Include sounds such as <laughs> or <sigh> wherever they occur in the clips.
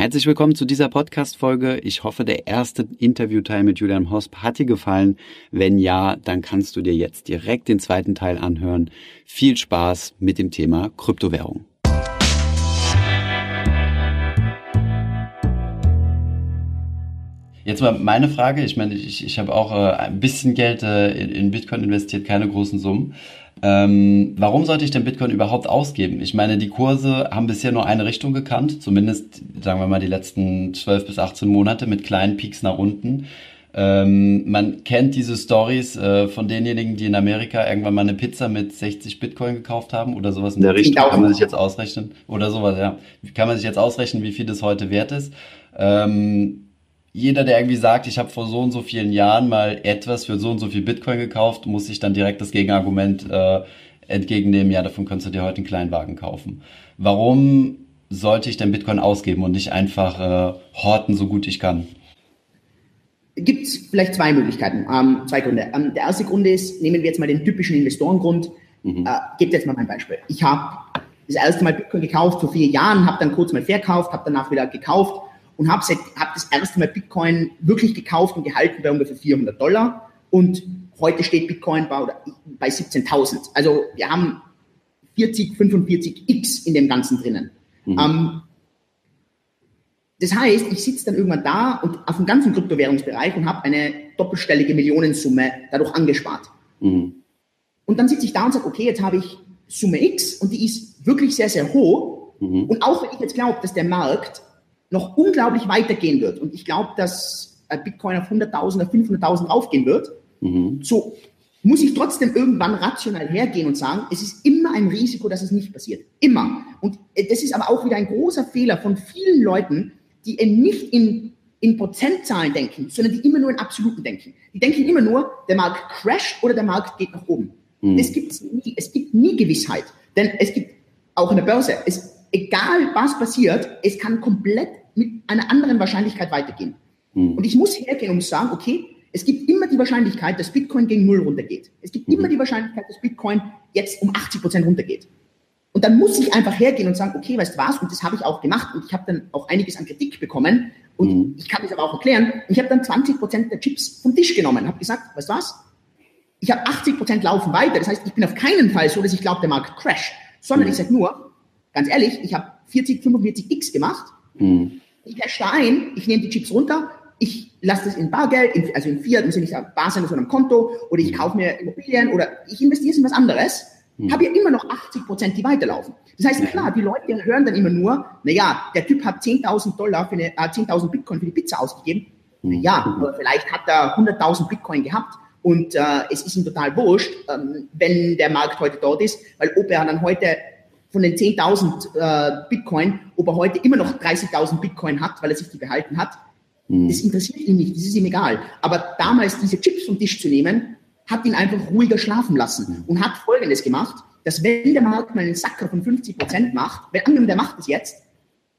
Herzlich willkommen zu dieser Podcast-Folge. Ich hoffe, der erste Interviewteil mit Julian Hosp hat dir gefallen. Wenn ja, dann kannst du dir jetzt direkt den zweiten Teil anhören. Viel Spaß mit dem Thema Kryptowährung. Jetzt mal meine Frage. Ich meine, ich, ich habe auch äh, ein bisschen Geld äh, in, in Bitcoin investiert, keine großen Summen. Ähm, warum sollte ich denn Bitcoin überhaupt ausgeben? Ich meine, die Kurse haben bisher nur eine Richtung gekannt, zumindest sagen wir mal die letzten 12 bis 18 Monate mit kleinen Peaks nach unten. Ähm, man kennt diese Stories äh, von denjenigen, die in Amerika irgendwann mal eine Pizza mit 60 Bitcoin gekauft haben oder sowas in der Richtung. Kann man sich jetzt ausrechnen oder sowas, ja. Kann man sich jetzt ausrechnen, wie viel das heute wert ist. Ähm, jeder, der irgendwie sagt, ich habe vor so und so vielen Jahren mal etwas für so und so viel Bitcoin gekauft, muss sich dann direkt das Gegenargument äh, entgegennehmen, ja, davon könntest du dir heute einen kleinen Wagen kaufen. Warum sollte ich denn Bitcoin ausgeben und nicht einfach äh, horten, so gut ich kann? Gibt es vielleicht zwei Möglichkeiten, ähm, zwei Gründe. Ähm, der erste Grund ist, nehmen wir jetzt mal den typischen Investorengrund. Mhm. Äh, gebt jetzt mal mein Beispiel. Ich habe das erste Mal Bitcoin gekauft vor vier Jahren, habe dann kurz mal verkauft, habe danach wieder gekauft und habe hab das erste Mal Bitcoin wirklich gekauft und gehalten bei ungefähr 400 Dollar. Und heute steht Bitcoin bei, bei 17.000. Also wir haben 40, 45 X in dem Ganzen drinnen. Mhm. Ähm, das heißt, ich sitze dann irgendwann da und auf dem ganzen Kryptowährungsbereich und habe eine doppelstellige Millionensumme dadurch angespart. Mhm. Und dann sitze ich da und sage, okay, jetzt habe ich Summe X und die ist wirklich sehr, sehr hoch. Mhm. Und auch wenn ich jetzt glaube, dass der Markt noch unglaublich weitergehen wird. Und ich glaube, dass Bitcoin auf 100.000 oder 500.000 aufgehen wird. Mhm. So muss ich trotzdem irgendwann rational hergehen und sagen, es ist immer ein Risiko, dass es nicht passiert. Immer. Und äh, das ist aber auch wieder ein großer Fehler von vielen Leuten, die eben nicht in, in Prozentzahlen denken, sondern die immer nur in Absoluten denken. Die denken immer nur, der Markt crasht oder der Markt geht nach oben. Mhm. Das gibt's nie. Es gibt nie Gewissheit. Denn es gibt auch in der Börse, es, egal was passiert, es kann komplett mit einer anderen Wahrscheinlichkeit weitergehen. Mhm. Und ich muss hergehen und sagen, okay, es gibt immer die Wahrscheinlichkeit, dass Bitcoin gegen Null runtergeht. Es gibt mhm. immer die Wahrscheinlichkeit, dass Bitcoin jetzt um 80 Prozent runtergeht. Und dann muss ich einfach hergehen und sagen, okay, weißt du was? Und das habe ich auch gemacht. Und ich habe dann auch einiges an Kritik bekommen. Und mhm. ich kann das aber auch erklären. Ich habe dann 20 Prozent der Chips vom Tisch genommen. Habe gesagt, weißt du was? Ich habe 80 Prozent laufen weiter. Das heißt, ich bin auf keinen Fall so, dass ich glaube, der Markt crasht. Sondern mhm. ich sage nur, ganz ehrlich, ich habe 40, 45 X gemacht. Mhm. Ich cash da ein, ich nehme die Chips runter, ich lasse das in Bargeld, in, also in Fiat, muss ja nicht bar sein, sondern am Konto, oder ich mhm. kaufe mir Immobilien oder ich investiere in was anderes, mhm. habe ja immer noch 80 Prozent, die weiterlaufen. Das heißt, klar, die Leute hören dann immer nur, naja, der Typ hat 10.000 Dollar für eine, äh, 10.000 Bitcoin für die Pizza ausgegeben. Mhm. Naja, aber vielleicht hat er 100.000 Bitcoin gehabt und äh, es ist ihm total wurscht, ähm, wenn der Markt heute dort ist, weil ob er dann heute von den 10.000 äh, Bitcoin, ob er heute immer noch 30.000 Bitcoin hat, weil er sich die behalten hat, mhm. das interessiert ihn nicht, das ist ihm egal. Aber damals diese Chips vom Tisch zu nehmen, hat ihn einfach ruhiger schlafen lassen mhm. und hat Folgendes gemacht, dass wenn der Markt mal einen Sacker von 50 Prozent macht, wenn angenommen, der macht es jetzt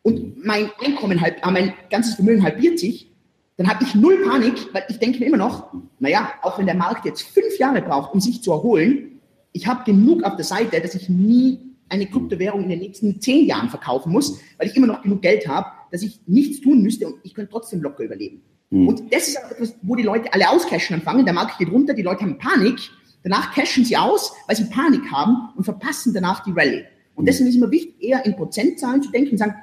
und mein Einkommen halb, äh, mein ganzes Vermögen halbiert sich, dann habe ich null Panik, weil ich denke mir immer noch, naja, auch wenn der Markt jetzt fünf Jahre braucht, um sich zu erholen, ich habe genug auf der Seite, dass ich nie eine Kryptowährung in den nächsten zehn Jahren verkaufen muss, weil ich immer noch genug Geld habe, dass ich nichts tun müsste und ich könnte trotzdem locker überleben. Mhm. Und das ist auch etwas, wo die Leute alle auscashen anfangen. Der Markt geht runter, die Leute haben Panik. Danach cashen sie aus, weil sie Panik haben und verpassen danach die Rallye. Und deswegen ist es immer wichtig, eher in Prozentzahlen zu denken und sagen,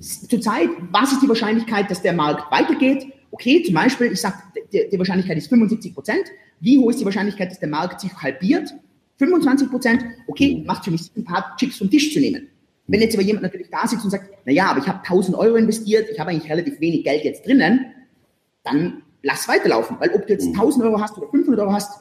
zurzeit, was ist die Wahrscheinlichkeit, dass der Markt weitergeht? Okay, zum Beispiel, ich sage, die, die Wahrscheinlichkeit ist 75 Prozent. Wie hoch ist die Wahrscheinlichkeit, dass der Markt sich halbiert? 25 Prozent, okay, macht für mich Sinn, ein paar Chips vom Tisch zu nehmen. Wenn jetzt aber jemand natürlich da sitzt und sagt, na ja, aber ich habe 1000 Euro investiert, ich habe eigentlich relativ wenig Geld jetzt drinnen, dann lass weiterlaufen. Weil ob du jetzt 1000 Euro hast oder 500 Euro hast,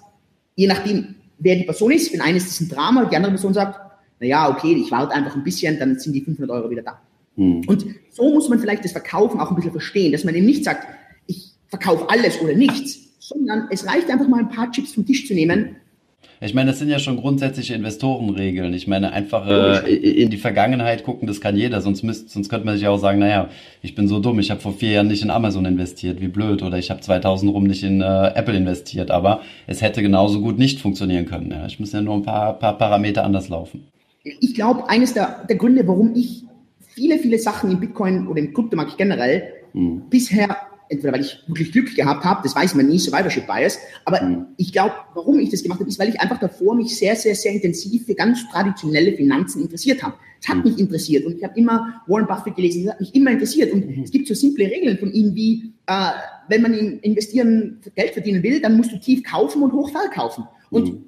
je nachdem, wer die Person ist, wenn eines ist ein Drama, die andere Person sagt, na ja, okay, ich warte einfach ein bisschen, dann sind die 500 Euro wieder da. Mhm. Und so muss man vielleicht das Verkaufen auch ein bisschen verstehen, dass man eben nicht sagt, ich verkaufe alles oder nichts, sondern es reicht einfach mal ein paar Chips vom Tisch zu nehmen ich meine, das sind ja schon grundsätzliche Investorenregeln. Ich meine, einfach äh, in die Vergangenheit gucken, das kann jeder. Sonst, müsst, sonst könnte man sich auch sagen, naja, ich bin so dumm, ich habe vor vier Jahren nicht in Amazon investiert, wie blöd. Oder ich habe 2000 rum nicht in äh, Apple investiert. Aber es hätte genauso gut nicht funktionieren können. Ja. Ich muss ja nur ein paar, paar Parameter anders laufen. Ich glaube, eines der, der Gründe, warum ich viele, viele Sachen im Bitcoin oder im Kryptomarkt generell mhm. bisher entweder weil ich wirklich Glück gehabt habe, das weiß man nie, Survivorship Bias, aber mhm. ich glaube, warum ich das gemacht habe, ist, weil ich einfach davor mich sehr, sehr, sehr intensiv für ganz traditionelle Finanzen interessiert habe. Es hat mhm. mich interessiert und ich habe immer Warren Buffett gelesen, das hat mich immer interessiert und mhm. es gibt so simple Regeln von ihm wie, äh, wenn man in investieren, Geld verdienen will, dann musst du tief kaufen und hoch verkaufen. Und mhm.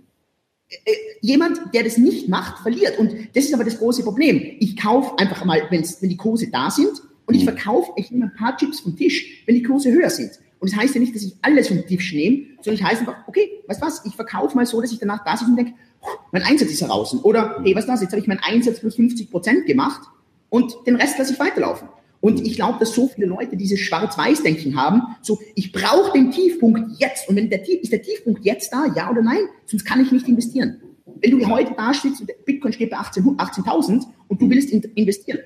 äh, jemand, der das nicht macht, verliert. Und das ist aber das große Problem. Ich kaufe einfach mal, wenn die Kurse da sind, und ich mhm. verkaufe, ich nehme ein paar Chips vom Tisch, wenn die Kurse höher sind. Und das heißt ja nicht, dass ich alles vom Tisch nehme, sondern ich heißt einfach, okay, weißt was, ich verkaufe mal so, dass ich danach da sitze und denke, mein Einsatz ist heraus. Oder, hey, was ist das, jetzt habe ich meinen Einsatz plus 50 Prozent gemacht und den Rest lasse ich weiterlaufen. Und ich glaube, dass so viele Leute dieses Schwarz-Weiß-Denken haben, so, ich brauche den Tiefpunkt jetzt. Und wenn der, ist der Tiefpunkt jetzt da, ja oder nein? Sonst kann ich nicht investieren. Wenn du heute da stehst und Bitcoin steht bei 18.000 18 und du willst investieren,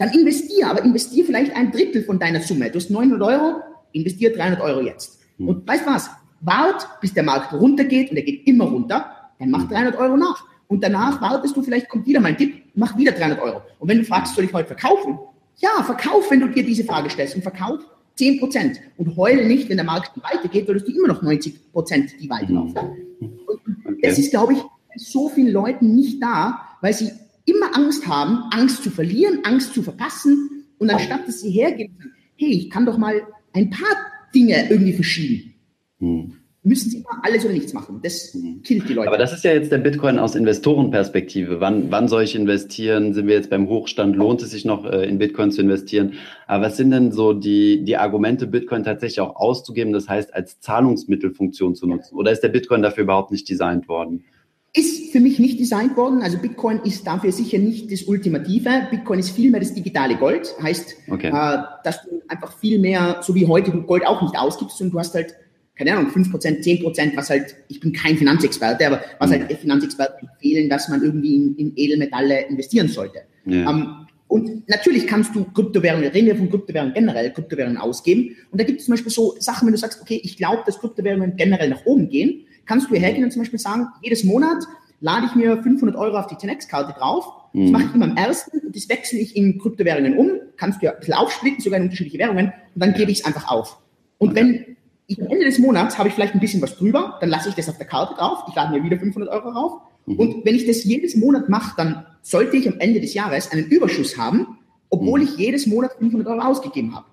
dann investier, aber investier vielleicht ein Drittel von deiner Summe. Du hast 900 Euro, investier 300 Euro jetzt. Hm. Und weißt was? Wart, bis der Markt runtergeht und er geht immer runter, dann mach 300 hm. Euro nach. Und danach wartest du, vielleicht kommt wieder mal ein Tipp, mach wieder 300 Euro. Und wenn du fragst, soll ich heute verkaufen? Ja, verkauf, wenn du dir diese Frage stellst und verkauf 10 Prozent und heule nicht, wenn der Markt weitergeht, weil du immer noch 90 Prozent, die weiterlaufen. Hm. Und okay. das ist, glaube ich, so vielen Leuten nicht da, weil sie immer Angst haben, Angst zu verlieren, Angst zu verpassen. Und anstatt dass sie hergehen sagen, hey, ich kann doch mal ein paar Dinge irgendwie verschieben. Hm. Müssen sie immer alles oder nichts machen. Das hm. killt die Leute. Aber das ist ja jetzt der Bitcoin aus Investorenperspektive. Wann, wann soll ich investieren? Sind wir jetzt beim Hochstand? Lohnt es sich noch, äh, in Bitcoin zu investieren? Aber was sind denn so die, die Argumente, Bitcoin tatsächlich auch auszugeben, das heißt als Zahlungsmittelfunktion zu nutzen? Oder ist der Bitcoin dafür überhaupt nicht designt worden? Ist für mich nicht designt worden. Also Bitcoin ist dafür sicher nicht das Ultimative. Bitcoin ist vielmehr das digitale Gold. Heißt, okay. äh, dass du einfach viel mehr, so wie heute du Gold auch nicht ausgibst, sondern du hast halt, keine Ahnung, 5%, 10%, was halt, ich bin kein Finanzexperte, aber was mhm. halt Finanzexperten empfehlen, dass man irgendwie in, in Edelmetalle investieren sollte. Ja. Ähm, und natürlich kannst du Kryptowährungen, reden wir von Kryptowährungen generell, Kryptowährungen ausgeben. Und da gibt es zum Beispiel so Sachen, wenn du sagst, okay, ich glaube, dass Kryptowährungen generell nach oben gehen, kannst du hergehen und zum Beispiel sagen, jedes Monat lade ich mir 500 Euro auf die 10x-Karte drauf. Das mhm. mache ich immer am ersten und das wechsle ich in Kryptowährungen um. Kannst du ja ein bisschen aufsplitten, sogar in unterschiedliche Währungen und dann gebe ich es einfach auf. Und wenn ich am Ende des Monats habe ich vielleicht ein bisschen was drüber, dann lasse ich das auf der Karte drauf. Ich lade mir wieder 500 Euro rauf. Mhm. Und wenn ich das jedes Monat mache, dann sollte ich am Ende des Jahres einen Überschuss haben, obwohl mhm. ich jedes Monat 500 Euro ausgegeben habe.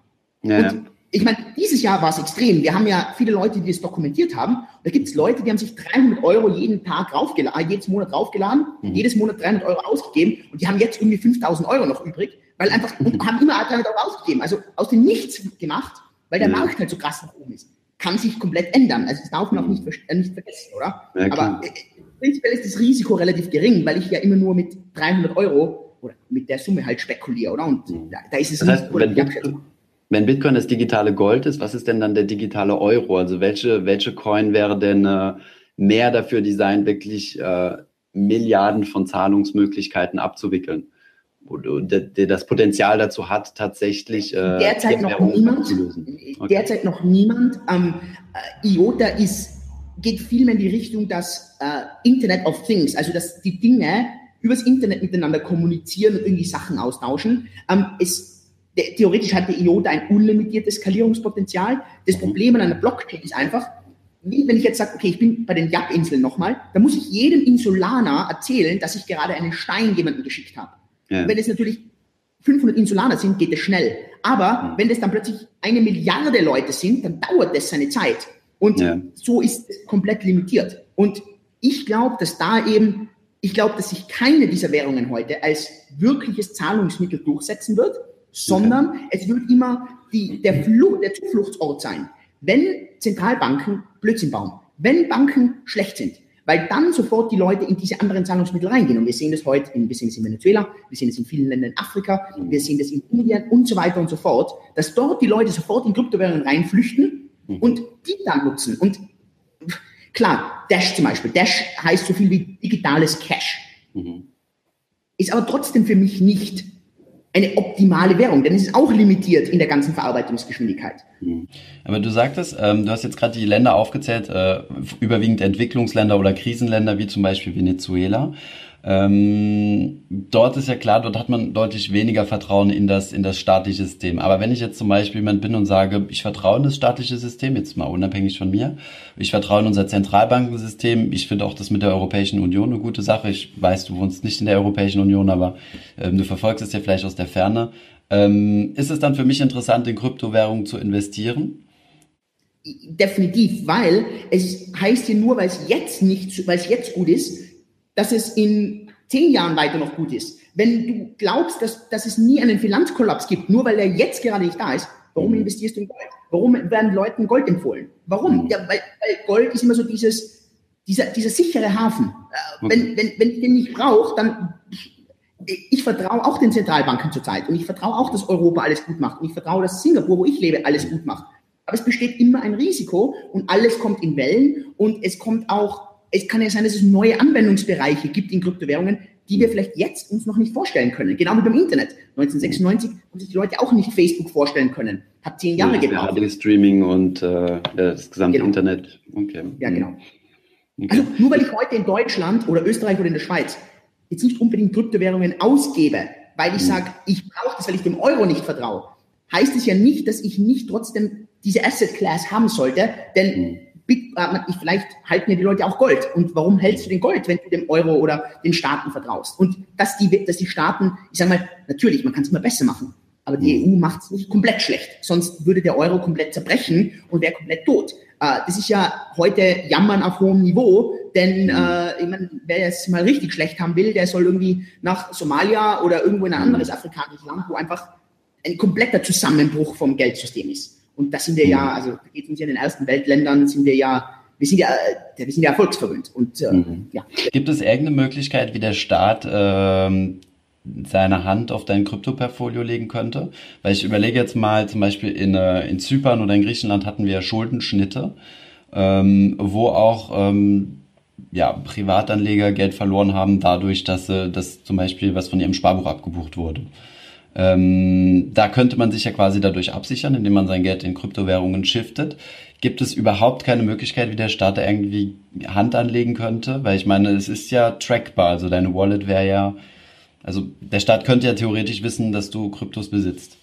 Ja. Und ich meine, dieses Jahr war es extrem. Wir haben ja viele Leute, die das dokumentiert haben. Da gibt es Leute, die haben sich 300 Euro jeden Tag raufgeladen, äh, jedes Monat raufgeladen, mhm. jedes Monat 300 Euro ausgegeben und die haben jetzt irgendwie 5000 Euro noch übrig, weil einfach, <laughs> und haben immer 300 Euro ausgegeben. Also aus dem Nichts gemacht, weil der mhm. Markt halt so krass nach oben ist. Kann sich komplett ändern. Also das darf man auch nicht, äh, nicht vergessen, oder? Ja, Aber äh, prinzipiell ist das Risiko relativ gering, weil ich ja immer nur mit 300 Euro oder mit der Summe halt spekuliere, oder? Und mhm. da, da, ist es das heißt, Risiko, wenn Bitcoin das digitale Gold ist, was ist denn dann der digitale Euro? Also welche, welche Coin wäre denn äh, mehr dafür designt, wirklich äh, Milliarden von Zahlungsmöglichkeiten abzuwickeln? Der, der das Potenzial dazu hat, tatsächlich äh, derzeit noch niemand. Okay. Derzeit noch niemand. Ähm, äh, IOTA ist, geht vielmehr in die Richtung, dass äh, Internet of Things, also dass die Dinge übers Internet miteinander kommunizieren und irgendwie Sachen austauschen. Ähm, es theoretisch hat der IOTA ein unlimitiertes Skalierungspotenzial. Das mhm. Problem an einer Blockchain ist einfach, wie wenn ich jetzt sage, okay, ich bin bei den Yap-Inseln nochmal, dann muss ich jedem Insulaner erzählen, dass ich gerade einen Stein jemandem geschickt habe. Ja. Wenn es natürlich 500 Insulaner sind, geht es schnell. Aber mhm. wenn es dann plötzlich eine Milliarde Leute sind, dann dauert das seine Zeit. Und ja. so ist es komplett limitiert. Und ich glaube, dass da eben, ich glaube, dass sich keine dieser Währungen heute als wirkliches Zahlungsmittel durchsetzen wird sondern okay. es wird immer die, der, der Zufluchtsort sein. Wenn Zentralbanken Blödsinn bauen, wenn Banken schlecht sind, weil dann sofort die Leute in diese anderen Zahlungsmittel reingehen. Und wir sehen das heute, in, wir sehen es in Venezuela, wir sehen es in vielen Ländern in Afrika, wir sehen das in Indien und so weiter und so fort, dass dort die Leute sofort in Kryptowährungen reinflüchten mhm. und die dann nutzen. Und klar, Dash zum Beispiel, Dash heißt so viel wie digitales Cash. Mhm. Ist aber trotzdem für mich nicht eine optimale Währung, denn es ist auch limitiert in der ganzen Verarbeitungsgeschwindigkeit. Hm. Aber du sagtest, ähm, du hast jetzt gerade die Länder aufgezählt, äh, überwiegend Entwicklungsländer oder Krisenländer wie zum Beispiel Venezuela. Ähm, dort ist ja klar, dort hat man deutlich weniger Vertrauen in das, in das staatliche System. Aber wenn ich jetzt zum Beispiel jemand bin und sage, ich vertraue in das staatliche System, jetzt mal unabhängig von mir, ich vertraue in unser Zentralbankensystem, ich finde auch das mit der Europäischen Union eine gute Sache. Ich weiß, du wohnst nicht in der Europäischen Union, aber ähm, du verfolgst es ja vielleicht aus der Ferne. Ähm, ist es dann für mich interessant, in Kryptowährungen zu investieren? Definitiv, weil es heißt ja nur, weil es jetzt nicht, weil es jetzt gut ist, dass es in zehn Jahren weiter noch gut ist. Wenn du glaubst, dass, dass es nie einen Finanzkollaps gibt, nur weil er jetzt gerade nicht da ist, warum mhm. investierst du in Gold? Warum werden Leuten Gold empfohlen? Warum? Mhm. Ja, weil, weil Gold ist immer so dieses, dieser, dieser sichere Hafen. Äh, wenn, wenn, wenn ich den nicht brauche, dann ich vertraue auch den Zentralbanken zurzeit und ich vertraue auch, dass Europa alles gut macht und ich vertraue, dass Singapur, wo ich lebe, alles gut macht. Aber es besteht immer ein Risiko und alles kommt in Wellen und es kommt auch es kann ja sein, dass es neue Anwendungsbereiche gibt in Kryptowährungen, die wir vielleicht jetzt uns noch nicht vorstellen können. Genau wie beim Internet. 1996 haben sich die Leute auch nicht Facebook vorstellen können. Hat zehn Jahre ja, gebraucht. Ja, Streaming und äh, das gesamte genau. Internet. Okay. Ja, genau. Okay. Also nur weil ich heute in Deutschland oder Österreich oder in der Schweiz jetzt nicht unbedingt Kryptowährungen ausgebe, weil ich mhm. sage, ich brauche das, weil ich dem Euro nicht vertraue, heißt es ja nicht, dass ich nicht trotzdem diese Asset Class haben sollte, denn mhm vielleicht halten ja die Leute auch Gold. Und warum hältst du den Gold, wenn du dem Euro oder den Staaten vertraust? Und dass die, dass die Staaten, ich sage mal, natürlich, man kann es immer besser machen. Aber die EU macht es nicht komplett schlecht. Sonst würde der Euro komplett zerbrechen und wäre komplett tot. Äh, das ist ja heute Jammern auf hohem Niveau, denn äh, ich mein, wer es mal richtig schlecht haben will, der soll irgendwie nach Somalia oder irgendwo in ein anderes afrikanisches Land, wo einfach ein kompletter Zusammenbruch vom Geldsystem ist. Und das sind wir ja, mhm. also da geht uns ja in den ersten Weltländern, sind wir ja, wir sind ja, äh, wir sind ja erfolgsverwöhnt. Und äh, mhm. ja. Gibt es irgendeine Möglichkeit, wie der Staat ähm, seine Hand auf dein Kryptoportfolio legen könnte? Weil ich überlege jetzt mal, zum Beispiel in, äh, in Zypern oder in Griechenland hatten wir Schuldenschnitte, ähm, wo auch ähm, ja, Privatanleger Geld verloren haben, dadurch, dass, äh, dass zum Beispiel was von ihrem Sparbuch abgebucht wurde. Ähm, da könnte man sich ja quasi dadurch absichern, indem man sein Geld in Kryptowährungen shiftet. Gibt es überhaupt keine Möglichkeit, wie der Staat da irgendwie Hand anlegen könnte? Weil ich meine, es ist ja trackbar. Also deine Wallet wäre ja, also der Staat könnte ja theoretisch wissen, dass du Kryptos besitzt.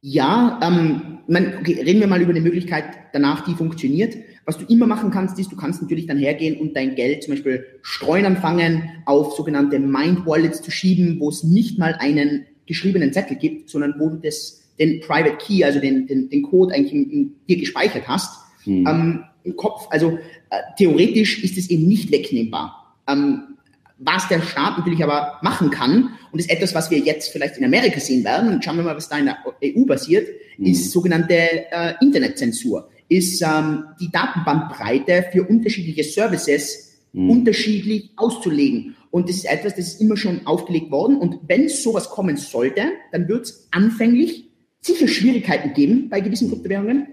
Ja, ähm, man, okay, reden wir mal über eine Möglichkeit danach, die funktioniert. Was du immer machen kannst, ist, du kannst natürlich dann hergehen und dein Geld zum Beispiel streuen anfangen, auf sogenannte Mind Wallets zu schieben, wo es nicht mal einen geschriebenen Zettel gibt, sondern wo du das, den Private Key, also den, den, den Code eigentlich in, in dir gespeichert hast, mhm. ähm, im Kopf. Also äh, theoretisch ist es eben nicht wegnehmbar. Ähm, was der Staat natürlich aber machen kann, und ist etwas, was wir jetzt vielleicht in Amerika sehen werden, und schauen wir mal, was da in der EU passiert, mhm. ist sogenannte äh, Internetzensur, ist ähm, die Datenbandbreite für unterschiedliche Services mhm. unterschiedlich auszulegen. Und das ist etwas, das ist immer schon aufgelegt worden. Und wenn sowas kommen sollte, dann wird es anfänglich sicher Schwierigkeiten geben bei gewissen Kryptowährungen.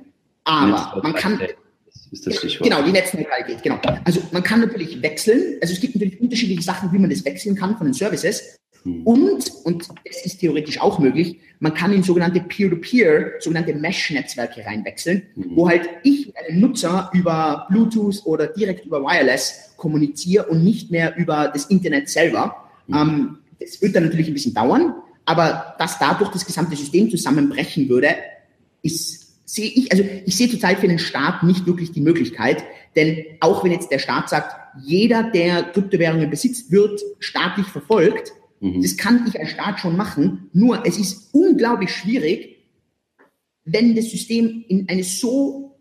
Aber man kann, ist das Stichwort. Genau, die Netzneutralität, genau. Also man kann natürlich wechseln. Also es gibt natürlich unterschiedliche Sachen, wie man das wechseln kann von den Services. Hm. Und, und es ist theoretisch auch möglich, man kann in sogenannte Peer-to-Peer, -Peer, sogenannte Mesh-Netzwerke reinwechseln, hm. wo halt ich mit einem Nutzer über Bluetooth oder direkt über Wireless kommuniziere und nicht mehr über das Internet selber. Hm. Ähm, das wird dann natürlich ein bisschen dauern, aber dass dadurch das gesamte System zusammenbrechen würde, ist sehe ich, also ich sehe zurzeit für den Staat nicht wirklich die Möglichkeit, denn auch wenn jetzt der Staat sagt, jeder, der Kryptowährungen besitzt, wird staatlich verfolgt, Mhm. Das kann ich als Staat schon machen. Nur es ist unglaublich schwierig, wenn das System in eine so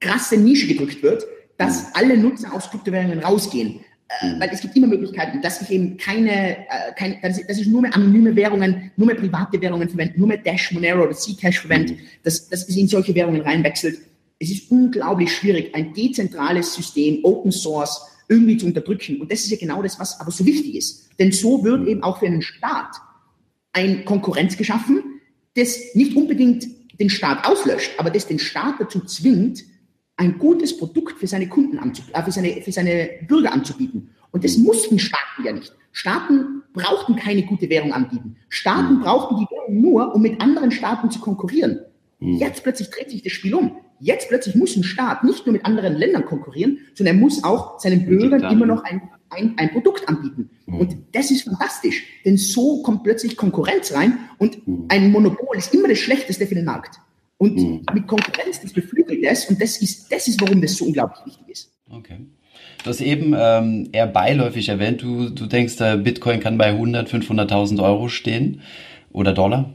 krasse Nische gedrückt wird, dass mhm. alle Nutzer aus Kryptowährungen rausgehen. Äh, mhm. weil es gibt immer Möglichkeiten, dass ich eben keine, äh, keine dass, ich, dass ich nur mehr anonyme Währungen, nur mehr private Währungen verwende, nur mehr Dash, Monero oder Zcash verwende, mhm. dass, dass es in solche Währungen reinwechselt. Es ist unglaublich schwierig, ein dezentrales System, Open Source, irgendwie zu unterdrücken. Und das ist ja genau das, was aber so wichtig ist. Denn so wird eben auch für einen Staat ein Konkurrenz geschaffen, das nicht unbedingt den Staat auslöscht, aber das den Staat dazu zwingt, ein gutes Produkt für seine Kunden anzubieten, äh, für, seine, für seine Bürger anzubieten. Und das mussten Staaten ja nicht. Staaten brauchten keine gute Währung anbieten. Staaten brauchten die Währung nur, um mit anderen Staaten zu konkurrieren. Jetzt plötzlich dreht sich das Spiel um. Jetzt plötzlich muss ein Staat nicht nur mit anderen Ländern konkurrieren, sondern er muss auch seinen Bürgern immer noch ein, ein, ein Produkt anbieten. Mhm. Und das ist fantastisch, denn so kommt plötzlich Konkurrenz rein und mhm. ein Monopol ist immer das Schlechteste für den Markt. Und mhm. mit Konkurrenz, das beflügelt das und das ist, das ist, warum das so unglaublich wichtig ist. Okay. Du hast eben ähm, eher beiläufig erwähnt, du, du denkst, der Bitcoin kann bei 100, 500.000 Euro stehen oder Dollar?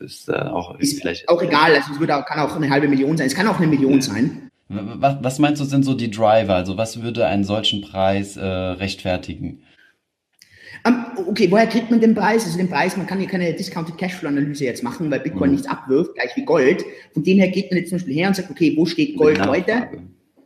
Ist, äh, auch, ist vielleicht auch egal, also es würde auch, kann auch eine halbe Million sein, es kann auch eine Million sein. Was, was meinst du sind so die Driver? Also was würde einen solchen Preis äh, rechtfertigen? Um, ähm, okay, woher kriegt man den Preis? Also den Preis, man kann hier keine Discounted Cashflow-Analyse jetzt machen, weil Bitcoin mhm. nichts abwirft, gleich wie Gold. Von dem her geht man jetzt zum Beispiel her und sagt, okay, wo steht Gold heute?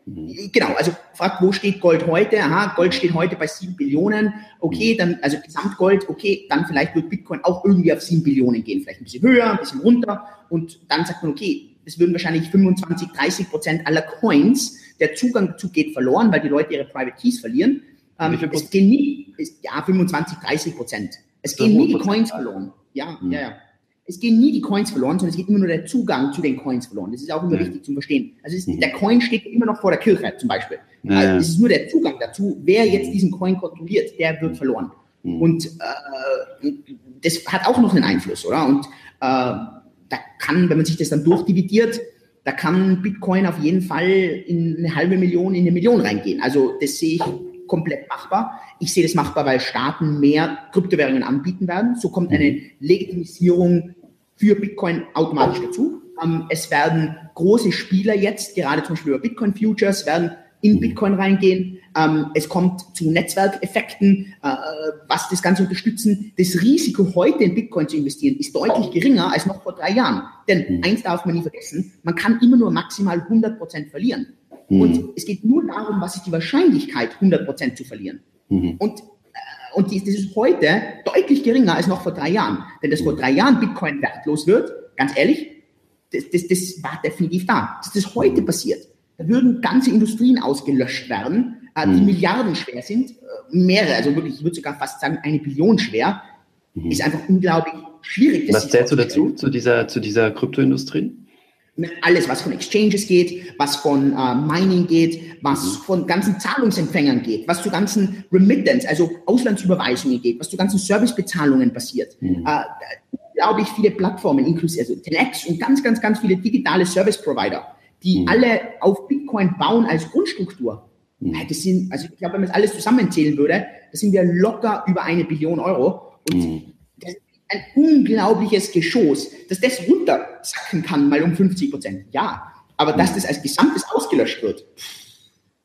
Mhm. Genau, also fragt, wo steht Gold heute? Aha, Gold steht heute bei 7 Billionen. Okay, mhm. dann, also Gesamtgold, okay, dann vielleicht wird Bitcoin auch irgendwie auf 7 Billionen gehen. Vielleicht ein bisschen höher, ein bisschen runter. Und dann sagt man, okay, es würden wahrscheinlich 25, 30 Prozent aller Coins, der Zugang dazu geht verloren, weil die Leute ihre Private Keys verlieren. Ähm, es gehen nie, es, ja, 25, 30 Prozent. Es gehen nie die Coins verloren. Ja, mhm. ja, ja es gehen nie die Coins verloren, sondern es geht immer nur der Zugang zu den Coins verloren. Das ist auch immer ja. wichtig zu verstehen. Also ist, mhm. der Coin steht immer noch vor der Kirche zum Beispiel. Ja. Also es ist nur der Zugang dazu. Wer jetzt diesen Coin kontrolliert, der wird verloren. Mhm. Und äh, das hat auch noch einen Einfluss, oder? Und äh, da kann, wenn man sich das dann durchdividiert, da kann Bitcoin auf jeden Fall in eine halbe Million, in eine Million reingehen. Also das sehe ich komplett machbar. Ich sehe das machbar, weil Staaten mehr Kryptowährungen anbieten werden. So kommt eine mhm. Legitimisierung für Bitcoin automatisch dazu. Ähm, es werden große Spieler jetzt, gerade zum Beispiel über Bitcoin Futures, werden in Bitcoin reingehen. Ähm, es kommt zu Netzwerkeffekten, äh, was das Ganze unterstützen. Das Risiko, heute in Bitcoin zu investieren, ist deutlich geringer als noch vor drei Jahren. Denn mhm. eins darf man nie vergessen, man kann immer nur maximal 100 Prozent verlieren. Mhm. Und es geht nur darum, was ist die Wahrscheinlichkeit, 100 Prozent zu verlieren. Mhm. Und das ist heute deutlich geringer als noch vor drei Jahren. Denn dass vor drei Jahren Bitcoin wertlos wird, ganz ehrlich, das, das, das war definitiv da. Dass das heute passiert, da würden ganze Industrien ausgelöscht werden, äh, die mhm. Milliarden schwer sind, äh, mehrere, also wirklich, ich würde sogar fast sagen, eine Billion schwer, mhm. ist einfach unglaublich schwierig. Was zählst du dazu, zu dieser, zu dieser Kryptoindustrie? Alles, was von Exchanges geht, was von äh, Mining geht, was mhm. von ganzen Zahlungsempfängern geht, was zu ganzen Remittance, also Auslandsüberweisungen geht, was zu ganzen Servicebezahlungen passiert. Mhm. Äh, unglaublich viele Plattformen, inklusive also Tenex und ganz, ganz, ganz viele digitale Service Provider, die mhm. alle auf Bitcoin bauen als Grundstruktur. Mhm. Das sind, also ich glaube, wenn man das alles zusammenzählen würde, da sind wir locker über eine Billion Euro. Und mhm ein unglaubliches Geschoss, dass das runtersacken kann, mal um 50 Prozent. Ja, aber dass das als Gesamtes ausgelöscht wird,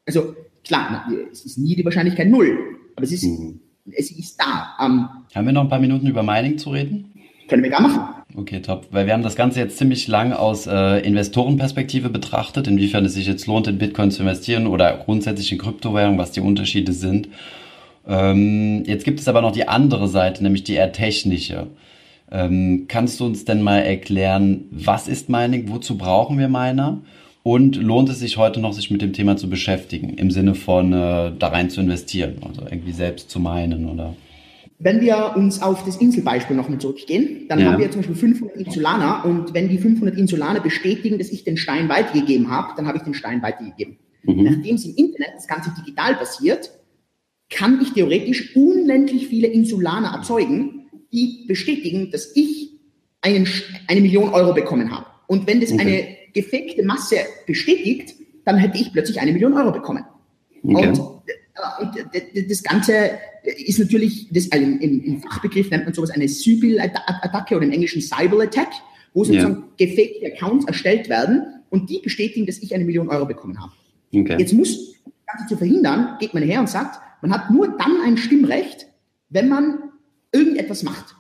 also klar, es ist nie die Wahrscheinlichkeit null, aber es ist, mhm. es ist da. Ähm, haben wir noch ein paar Minuten über Mining zu reden? Können wir gar machen. Okay, top. Weil wir haben das Ganze jetzt ziemlich lang aus äh, Investorenperspektive betrachtet, inwiefern es sich jetzt lohnt, in Bitcoin zu investieren oder grundsätzlich in Kryptowährungen, was die Unterschiede sind. Ähm, jetzt gibt es aber noch die andere Seite, nämlich die eher technische. Ähm, kannst du uns denn mal erklären, was ist Mining, wozu brauchen wir Miner und lohnt es sich heute noch, sich mit dem Thema zu beschäftigen, im Sinne von äh, da rein zu investieren, also irgendwie selbst zu meinen oder? Wenn wir uns auf das Inselbeispiel nochmal zurückgehen, dann ja. haben wir zum Beispiel 500 Insulaner und wenn die 500 Insulaner bestätigen, dass ich den Stein weitergegeben habe, dann habe ich den Stein weitergegeben. Mhm. Nachdem es im Internet das Ganze digital passiert, kann ich theoretisch unendlich viele Insulaner erzeugen, die bestätigen, dass ich einen, eine Million Euro bekommen habe. Und wenn das okay. eine gefakte Masse bestätigt, dann hätte ich plötzlich eine Million Euro bekommen. Okay. Und, äh, und, das Ganze ist natürlich, das, also im, im, Fachbegriff nennt man sowas eine Sybil-Attacke oder im Englischen Cyber-Attack, wo sozusagen ja. gefakte Accounts erstellt werden und die bestätigen, dass ich eine Million Euro bekommen habe. Okay. Jetzt muss das Ganze zu verhindern, geht man her und sagt, man hat nur dann ein Stimmrecht, wenn man irgendetwas macht.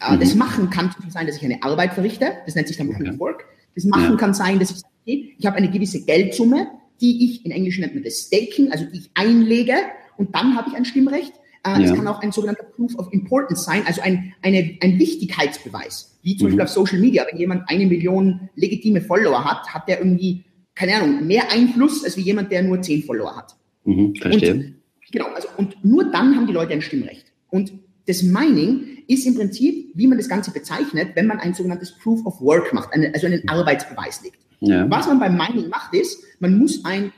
Äh, mhm. Das Machen kann sein, dass ich eine Arbeit verrichte, das nennt sich dann of Work. Das Machen ja. kann sein, dass ich sage, ich habe eine gewisse Geldsumme, die ich, in Englisch nennt man das Staking, also die ich einlege und dann habe ich ein Stimmrecht. Äh, das ja. kann auch ein sogenannter Proof of Importance sein, also ein, eine, ein Wichtigkeitsbeweis. Wie zum mhm. Beispiel auf Social Media, wenn jemand eine Million legitime Follower hat, hat der irgendwie, keine Ahnung, mehr Einfluss, als wie jemand, der nur zehn Follower hat. Mhm, verstehe. Und Genau, also und nur dann haben die Leute ein Stimmrecht. Und das Mining ist im Prinzip, wie man das Ganze bezeichnet, wenn man ein sogenanntes Proof of Work macht, eine, also einen Arbeitsbeweis legt. Ja. Was man beim Mining macht, ist, man muss ein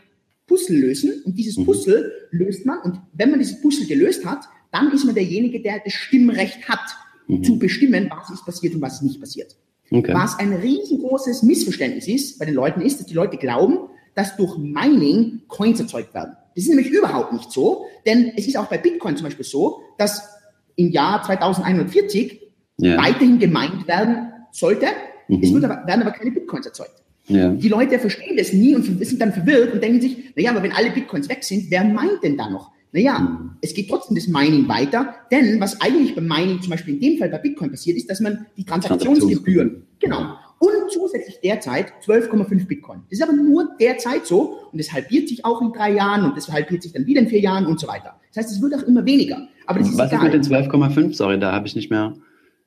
Puzzle lösen und dieses mhm. Puzzle löst man und wenn man dieses Puzzle gelöst hat, dann ist man derjenige, der das Stimmrecht hat, mhm. zu bestimmen, was ist passiert und was ist nicht passiert. Okay. Was ein riesengroßes Missverständnis ist bei den Leuten ist, dass die Leute glauben, dass durch Mining Coins erzeugt werden. Das ist nämlich überhaupt nicht so, denn es ist auch bei Bitcoin zum Beispiel so, dass im Jahr 2140 ja. weiterhin gemeint werden sollte. Mhm. Es wird aber, werden aber keine Bitcoins erzeugt. Ja. Die Leute verstehen das nie und sind dann verwirrt und denken sich, naja, aber wenn alle Bitcoins weg sind, wer meint denn da noch? Naja, mhm. es geht trotzdem das Mining weiter, denn was eigentlich beim Mining zum Beispiel in dem Fall bei Bitcoin passiert, ist, dass man die Transaktionsgebühren, genau, und zusätzlich derzeit 12,5 Bitcoin. Das ist aber nur derzeit so und es halbiert sich auch in drei Jahren und es halbiert sich dann wieder in vier Jahren und so weiter. Das heißt, es wird auch immer weniger. Aber das ist Was egal. ist mit den 12,5? Sorry, da habe ich nicht mehr.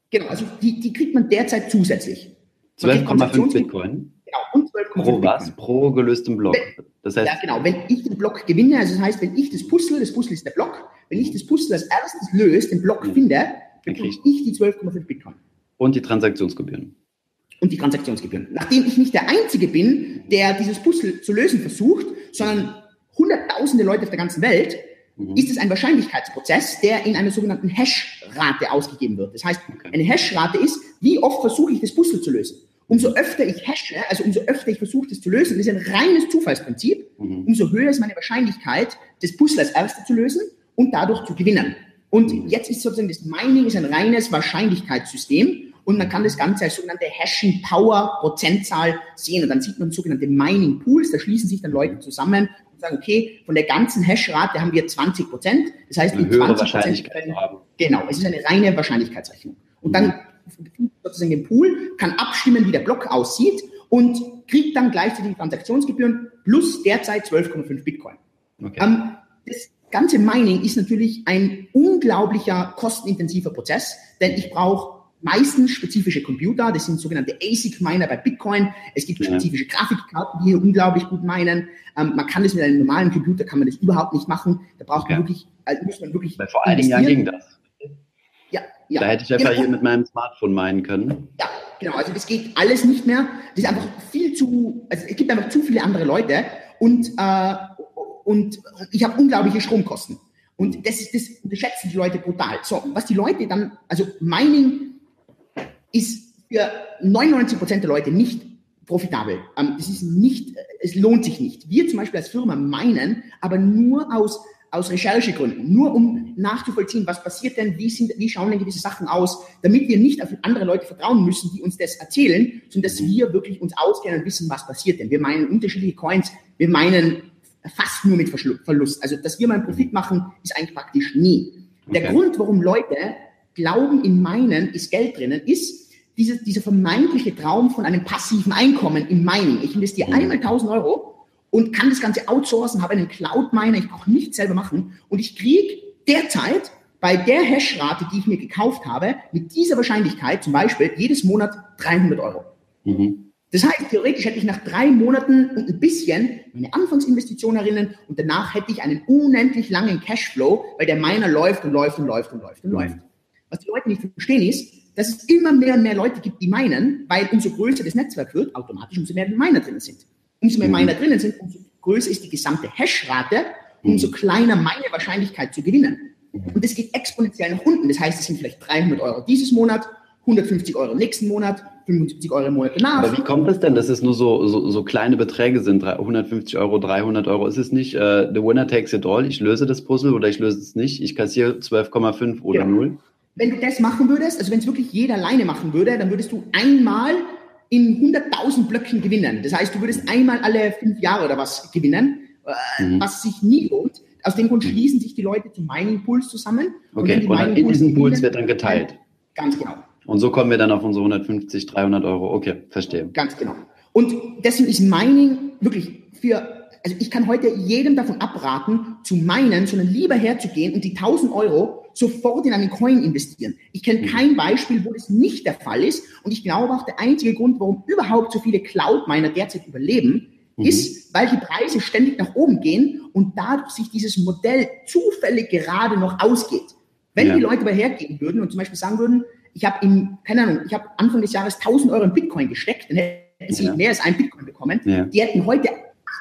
Genau, also die, die kriegt man derzeit zusätzlich. 12,5 Bitcoin? Genau, und 12,5 Pro was? Pro gelöstem Block. Das heißt, ja, genau. Wenn ich den Block gewinne, also das heißt, wenn ich das Puzzle, das Puzzle ist der Block, wenn ich das Puzzle als erstes löse, den Block mhm. finde, dann kriege ich die 12,5 Bitcoin. Und die Transaktionsgebühren. Und die Transaktionsgebühren. Nachdem ich nicht der Einzige bin, der dieses Puzzle zu lösen versucht, sondern hunderttausende Leute auf der ganzen Welt, mhm. ist es ein Wahrscheinlichkeitsprozess, der in einer sogenannten Hash-Rate ausgegeben wird. Das heißt, eine Hash-Rate ist, wie oft versuche ich das Puzzle zu lösen. Umso öfter ich hashe, also umso öfter ich versuche, das zu lösen, das ist ein reines Zufallsprinzip, mhm. umso höher ist meine Wahrscheinlichkeit, das Puzzle als Erste zu lösen und dadurch zu gewinnen. Und mhm. jetzt ist sozusagen das Mining ist ein reines Wahrscheinlichkeitssystem und man kann das Ganze als sogenannte Hashing Power Prozentzahl sehen und dann sieht man sogenannte Mining Pools, da schließen sich dann Leute zusammen und sagen, okay, von der ganzen Hashrate haben wir 20 Prozent, das heißt, eine höhere Wahrscheinlichkeit haben. Genau, es ist eine reine Wahrscheinlichkeitsrechnung. Und dann sozusagen den Pool, kann abstimmen, wie der Block aussieht und kriegt dann gleichzeitig Transaktionsgebühren plus derzeit 12,5 Bitcoin. Okay. Ähm, das ganze Mining ist natürlich ein unglaublicher kostenintensiver Prozess, denn ich brauche meistens spezifische Computer, das sind sogenannte ASIC-Miner bei Bitcoin. Es gibt ja. spezifische Grafikkarten, die hier unglaublich gut meinen. Ähm, man kann das mit einem normalen Computer, kann man das überhaupt nicht machen. Da braucht man wirklich, also muss man wirklich. Weil vor einigen Jahren ging das. Ja, ja. Da hätte ich einfach genau. hier mit meinem Smartphone meinen können. Ja, genau. Also das geht alles nicht mehr. Das ist einfach viel zu, also es gibt einfach zu viele andere Leute und, äh, und ich habe unglaubliche Stromkosten. Und das, ist, das unterschätzen die Leute brutal. So, was die Leute dann, also Mining ist für 99 Prozent der Leute nicht profitabel. Ähm, das ist nicht, es lohnt sich nicht. Wir zum Beispiel als Firma meinen, aber nur aus aus Recherchegründen, nur um nachzuvollziehen, was passiert denn, wie, sind, wie schauen denn gewisse Sachen aus, damit wir nicht auf andere Leute vertrauen müssen, die uns das erzählen, sondern dass wir wirklich uns auskennen und wissen, was passiert denn. Wir meinen unterschiedliche Coins, wir meinen fast nur mit Verlust. Also, dass wir mal einen Profit machen, ist eigentlich praktisch nie. Okay. Der Grund, warum Leute glauben, in meinen ist Geld drinnen, ist diese, dieser vermeintliche Traum von einem passiven Einkommen im Mining. Ich investiere mhm. einmal 1000 Euro und kann das Ganze outsourcen, habe einen Cloud-Miner, ich brauche nichts selber machen und ich kriege derzeit bei der Hashrate, die ich mir gekauft habe, mit dieser Wahrscheinlichkeit zum Beispiel jedes Monat 300 Euro. Mhm. Das heißt, theoretisch hätte ich nach drei Monaten und ein bisschen meine Anfangsinvestition erinnern und danach hätte ich einen unendlich langen Cashflow, weil der Miner läuft und läuft und läuft und läuft und mhm. läuft. Was die Leute nicht verstehen ist, dass es immer mehr und mehr Leute gibt, die meinen, weil umso größer das Netzwerk wird, automatisch umso mehr Miner drin sind umso mehr Miner drinnen sind, umso größer ist die gesamte Hashrate, umso kleiner meine Wahrscheinlichkeit zu gewinnen. Und das geht exponentiell nach unten. Das heißt, es sind vielleicht 300 Euro dieses Monat, 150 Euro nächsten Monat, 75 Euro im Monat danach. Aber wie kommt es denn, dass es nur so, so, so kleine Beträge sind? 150 Euro, 300 Euro. Ist es nicht uh, the winner takes it all? Ich löse das Puzzle oder ich löse es nicht. Ich kassiere 12,5 oder ja. 0. Wenn du das machen würdest, also wenn es wirklich jeder alleine machen würde, dann würdest du einmal in 100.000 Blöcken gewinnen. Das heißt, du würdest einmal alle fünf Jahre oder was gewinnen, äh, mhm. was sich nie lohnt. Aus dem Grund mhm. schließen sich die Leute zu Mining Pools zusammen. Okay, und, die und in diesen Pools wird dann geteilt. Ganz genau. Und so kommen wir dann auf unsere 150, 300 Euro. Okay, verstehe. Ganz genau. Und deswegen ist Mining wirklich für, also ich kann heute jedem davon abraten, zu meinen, sondern lieber herzugehen und die 1000 Euro sofort in einen Coin investieren. Ich kenne mhm. kein Beispiel, wo das nicht der Fall ist. Und ich glaube auch, der einzige Grund, warum überhaupt so viele Cloud-Miner derzeit überleben, mhm. ist, weil die Preise ständig nach oben gehen und dadurch sich dieses Modell zufällig gerade noch ausgeht. Wenn ja. die Leute aber hergehen würden und zum Beispiel sagen würden, ich habe in, keine Ahnung, ich habe Anfang des Jahres 1000 Euro in Bitcoin gesteckt, dann hätten sie ja. mehr als ein Bitcoin bekommen bekommen, ja. die hätten heute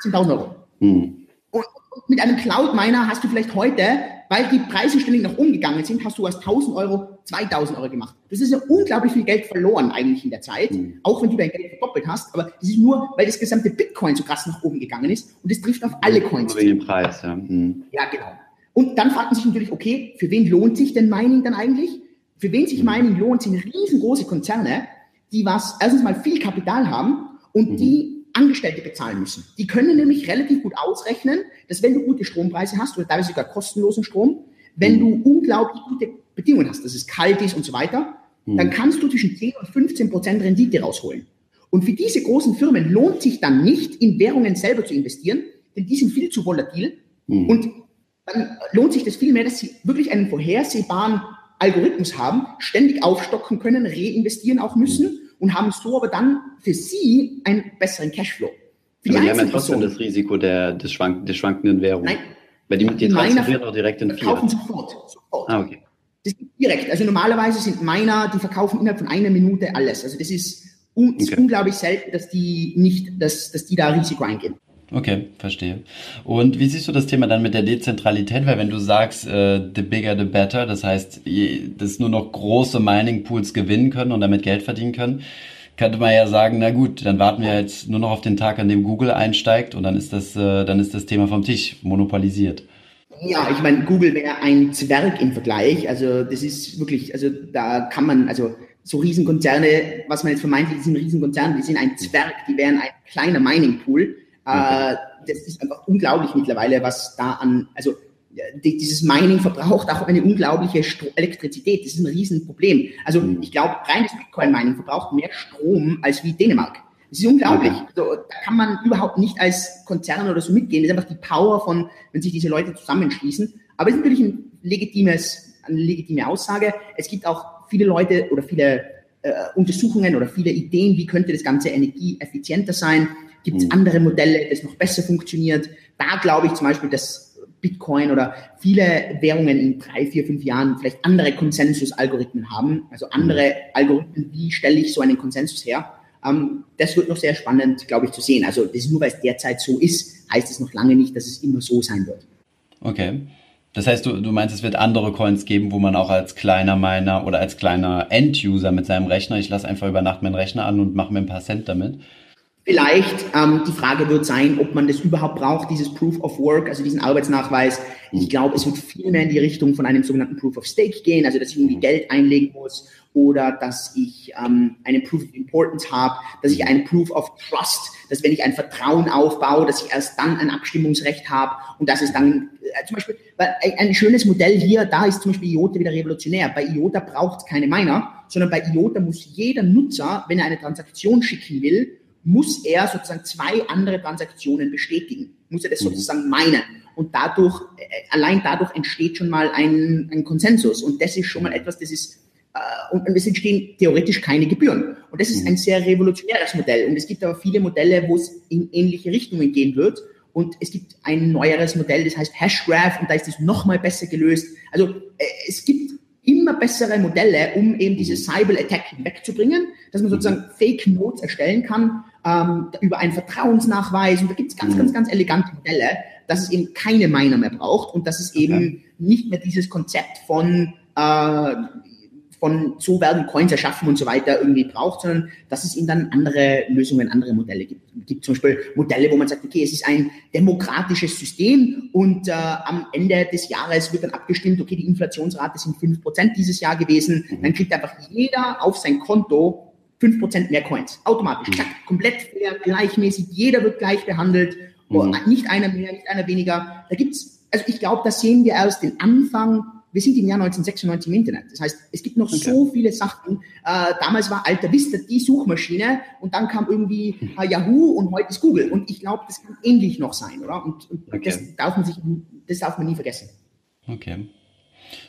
18.000 Euro. Mhm. Und, mit einem Cloud-Miner hast du vielleicht heute, weil die Preise ständig nach oben gegangen sind, hast du aus 1.000 Euro 2.000 Euro gemacht. Das ist ja unglaublich viel Geld verloren eigentlich in der Zeit, mhm. auch wenn du dein Geld verdoppelt hast. Aber das ist nur, weil das gesamte Bitcoin so krass nach oben gegangen ist und das trifft auf alle Coins. Wegen dem Preis, ja. Mhm. Ja, genau. Und dann fragt man sich natürlich, okay, für wen lohnt sich denn Mining dann eigentlich? Für wen sich mhm. Mining lohnt, sind riesengroße Konzerne, die was erstens mal viel Kapital haben und mhm. die Angestellte bezahlen müssen. Die können nämlich relativ gut ausrechnen, dass wenn du gute Strompreise hast oder teilweise sogar kostenlosen Strom, wenn du mhm. unglaublich gute Bedingungen hast, dass es kalt ist und so weiter, mhm. dann kannst du zwischen 10 und 15 Prozent Rendite rausholen. Und für diese großen Firmen lohnt sich dann nicht, in Währungen selber zu investieren, denn die sind viel zu volatil. Mhm. Und dann lohnt sich das viel mehr, dass sie wirklich einen vorhersehbaren Algorithmus haben, ständig aufstocken können, reinvestieren auch müssen und haben so aber dann für sie einen besseren Cashflow. Für aber die, die haben ja trotzdem das Risiko der, des, Schwank, der schwankenden Währung. Nein. Weil die, die transferieren auch direkt in Fiat. Kaufen sofort. sofort. Ah, okay. Das ist direkt. Also normalerweise sind Miner, die verkaufen innerhalb von einer Minute alles. Also das ist, un okay. ist unglaublich selten, dass die nicht, dass, dass die da Risiko eingehen. Okay, verstehe. Und wie siehst du das Thema dann mit der Dezentralität? Weil wenn du sagst, äh, the bigger the better, das heißt, dass nur noch große Mining Pools gewinnen können und damit Geld verdienen können, könnte man ja sagen, na gut, dann warten wir jetzt nur noch auf den Tag, an dem Google einsteigt und dann ist das, äh, dann ist das Thema vom Tisch monopolisiert. Ja, ich meine, Google wäre ein Zwerg im Vergleich. Also das ist wirklich, also da kann man, also so Riesenkonzerne, was man jetzt vermeintlich sind Riesenkonzerne, die sind ein Zwerg, die wären ein kleiner Mining Pool. Äh, das ist einfach unglaublich mittlerweile, was da an, also die, dieses Mining verbraucht auch eine unglaubliche Stro Elektrizität. Das ist ein Riesenproblem. Also mhm. ich glaube, reines Bitcoin-Mining verbraucht mehr Strom als wie Dänemark. Das ist unglaublich. Okay. Also, da kann man überhaupt nicht als Konzern oder so mitgehen. Das ist einfach die Power von, wenn sich diese Leute zusammenschließen. Aber es ist natürlich ein legitimes, eine legitime Aussage. Es gibt auch viele Leute oder viele äh, Untersuchungen oder viele Ideen, wie könnte das Ganze energieeffizienter sein. Gibt es mhm. andere Modelle, das noch besser funktioniert? Da glaube ich zum Beispiel, dass Bitcoin oder viele Währungen in drei, vier, fünf Jahren vielleicht andere Konsensus-Algorithmen haben, also andere mhm. Algorithmen, wie stelle ich so einen Konsensus her? Ähm, das wird noch sehr spannend, glaube ich, zu sehen. Also das ist nur, weil es derzeit so ist, heißt es noch lange nicht, dass es immer so sein wird. Okay. Das heißt, du, du meinst, es wird andere Coins geben, wo man auch als kleiner Miner oder als kleiner End-User mit seinem Rechner, ich lasse einfach über Nacht meinen Rechner an und mache mir ein paar Cent damit, Vielleicht ähm, die Frage wird sein, ob man das überhaupt braucht, dieses Proof of Work, also diesen Arbeitsnachweis. Ich glaube, es wird viel mehr in die Richtung von einem sogenannten Proof of Stake gehen, also dass ich irgendwie Geld einlegen muss oder dass ich ähm, einen Proof of Importance habe, dass ich einen Proof of Trust, dass wenn ich ein Vertrauen aufbaue, dass ich erst dann ein Abstimmungsrecht habe und dass es dann äh, zum Beispiel, weil ein schönes Modell hier, da ist zum Beispiel IOTA wieder revolutionär. Bei IOTA braucht es keine Miner, sondern bei IOTA muss jeder Nutzer, wenn er eine Transaktion schicken will, muss er sozusagen zwei andere Transaktionen bestätigen, muss er das mhm. sozusagen meinen. Und dadurch, äh, allein dadurch entsteht schon mal ein, ein Konsensus. Und das ist schon mal etwas, das ist, äh, und, und es entstehen theoretisch keine Gebühren. Und das ist mhm. ein sehr revolutionäres Modell. Und es gibt aber viele Modelle, wo es in ähnliche Richtungen gehen wird. Und es gibt ein neueres Modell, das heißt Hashgraph, und da ist es nochmal besser gelöst. Also äh, es gibt immer bessere Modelle, um eben diese Cyber-Attack wegzubringen, dass man sozusagen Fake Notes erstellen kann ähm, über einen Vertrauensnachweis. Und da gibt es ganz, ganz, ganz elegante Modelle, dass es eben keine Miner mehr braucht und dass es eben okay. nicht mehr dieses Konzept von äh, von so werden Coins erschaffen und so weiter irgendwie braucht, sondern dass es eben dann andere Lösungen, andere Modelle gibt. Es gibt zum Beispiel Modelle, wo man sagt, okay, es ist ein demokratisches System und äh, am Ende des Jahres wird dann abgestimmt, okay, die Inflationsrate sind fünf Prozent dieses Jahr gewesen, mhm. dann kriegt einfach jeder auf sein Konto fünf Prozent mehr Coins. Automatisch. Mhm. Zack, komplett fair, gleichmäßig, jeder wird gleich behandelt, mhm. nicht einer mehr, nicht einer weniger. Da gibt's, also ich glaube, da sehen wir erst den Anfang wir sind im Jahr 1996 im Internet. Das heißt, es gibt noch okay. so viele Sachen. Äh, damals war Alta Vista die Suchmaschine und dann kam irgendwie äh, Yahoo und heute ist Google. Und ich glaube, das kann ähnlich noch sein, oder? Und, und okay. das darf man sich, das darf man nie vergessen. Okay.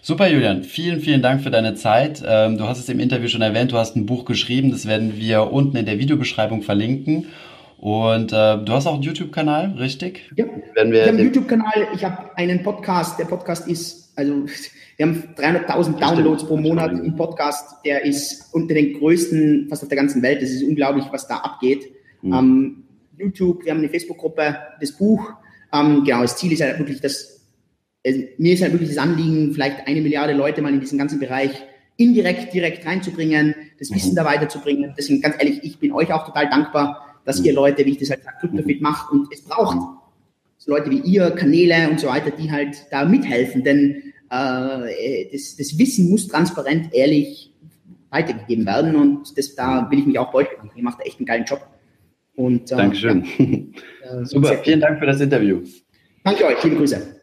Super, Julian. Vielen, vielen Dank für deine Zeit. Ähm, du hast es im Interview schon erwähnt, du hast ein Buch geschrieben. Das werden wir unten in der Videobeschreibung verlinken. Und äh, du hast auch einen YouTube-Kanal, richtig? Ja, Wenn wir ich habe einen YouTube-Kanal, ich habe einen Podcast. Der Podcast ist also wir haben 300.000 Downloads pro Monat im Podcast. Der ist unter den größten fast auf der ganzen Welt. Das ist unglaublich, was da abgeht. Mhm. Ähm, YouTube, wir haben eine Facebook-Gruppe, das Buch. Ähm, genau, das Ziel ist halt wirklich, dass also mir ist halt wirklich das Anliegen, vielleicht eine Milliarde Leute mal in diesen ganzen Bereich indirekt, direkt reinzubringen, das Wissen mhm. da weiterzubringen. Deswegen ganz ehrlich, ich bin euch auch total dankbar, dass ihr Leute, wie ich das halt sage, CryptoFit macht und es braucht so Leute wie ihr, Kanäle und so weiter, die halt da mithelfen, denn äh, das, das Wissen muss transparent, ehrlich weitergegeben werden und das, da will ich mich auch bei euch bedanken. Ihr macht echt einen geilen Job. Und, äh, Dankeschön. Ja, <laughs> äh, Super, vielen Dank für das Interview. Danke euch, liebe Grüße.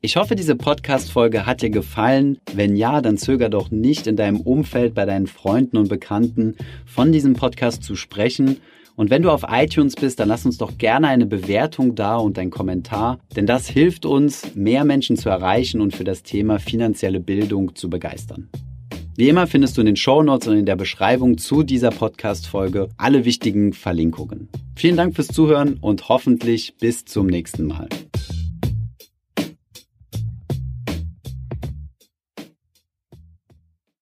Ich hoffe, diese Podcast-Folge hat dir gefallen. Wenn ja, dann zöger doch nicht in deinem Umfeld, bei deinen Freunden und Bekannten von diesem Podcast zu sprechen. Und wenn du auf iTunes bist, dann lass uns doch gerne eine Bewertung da und einen Kommentar, denn das hilft uns, mehr Menschen zu erreichen und für das Thema finanzielle Bildung zu begeistern. Wie immer findest du in den Show Notes und in der Beschreibung zu dieser Podcast-Folge alle wichtigen Verlinkungen. Vielen Dank fürs Zuhören und hoffentlich bis zum nächsten Mal.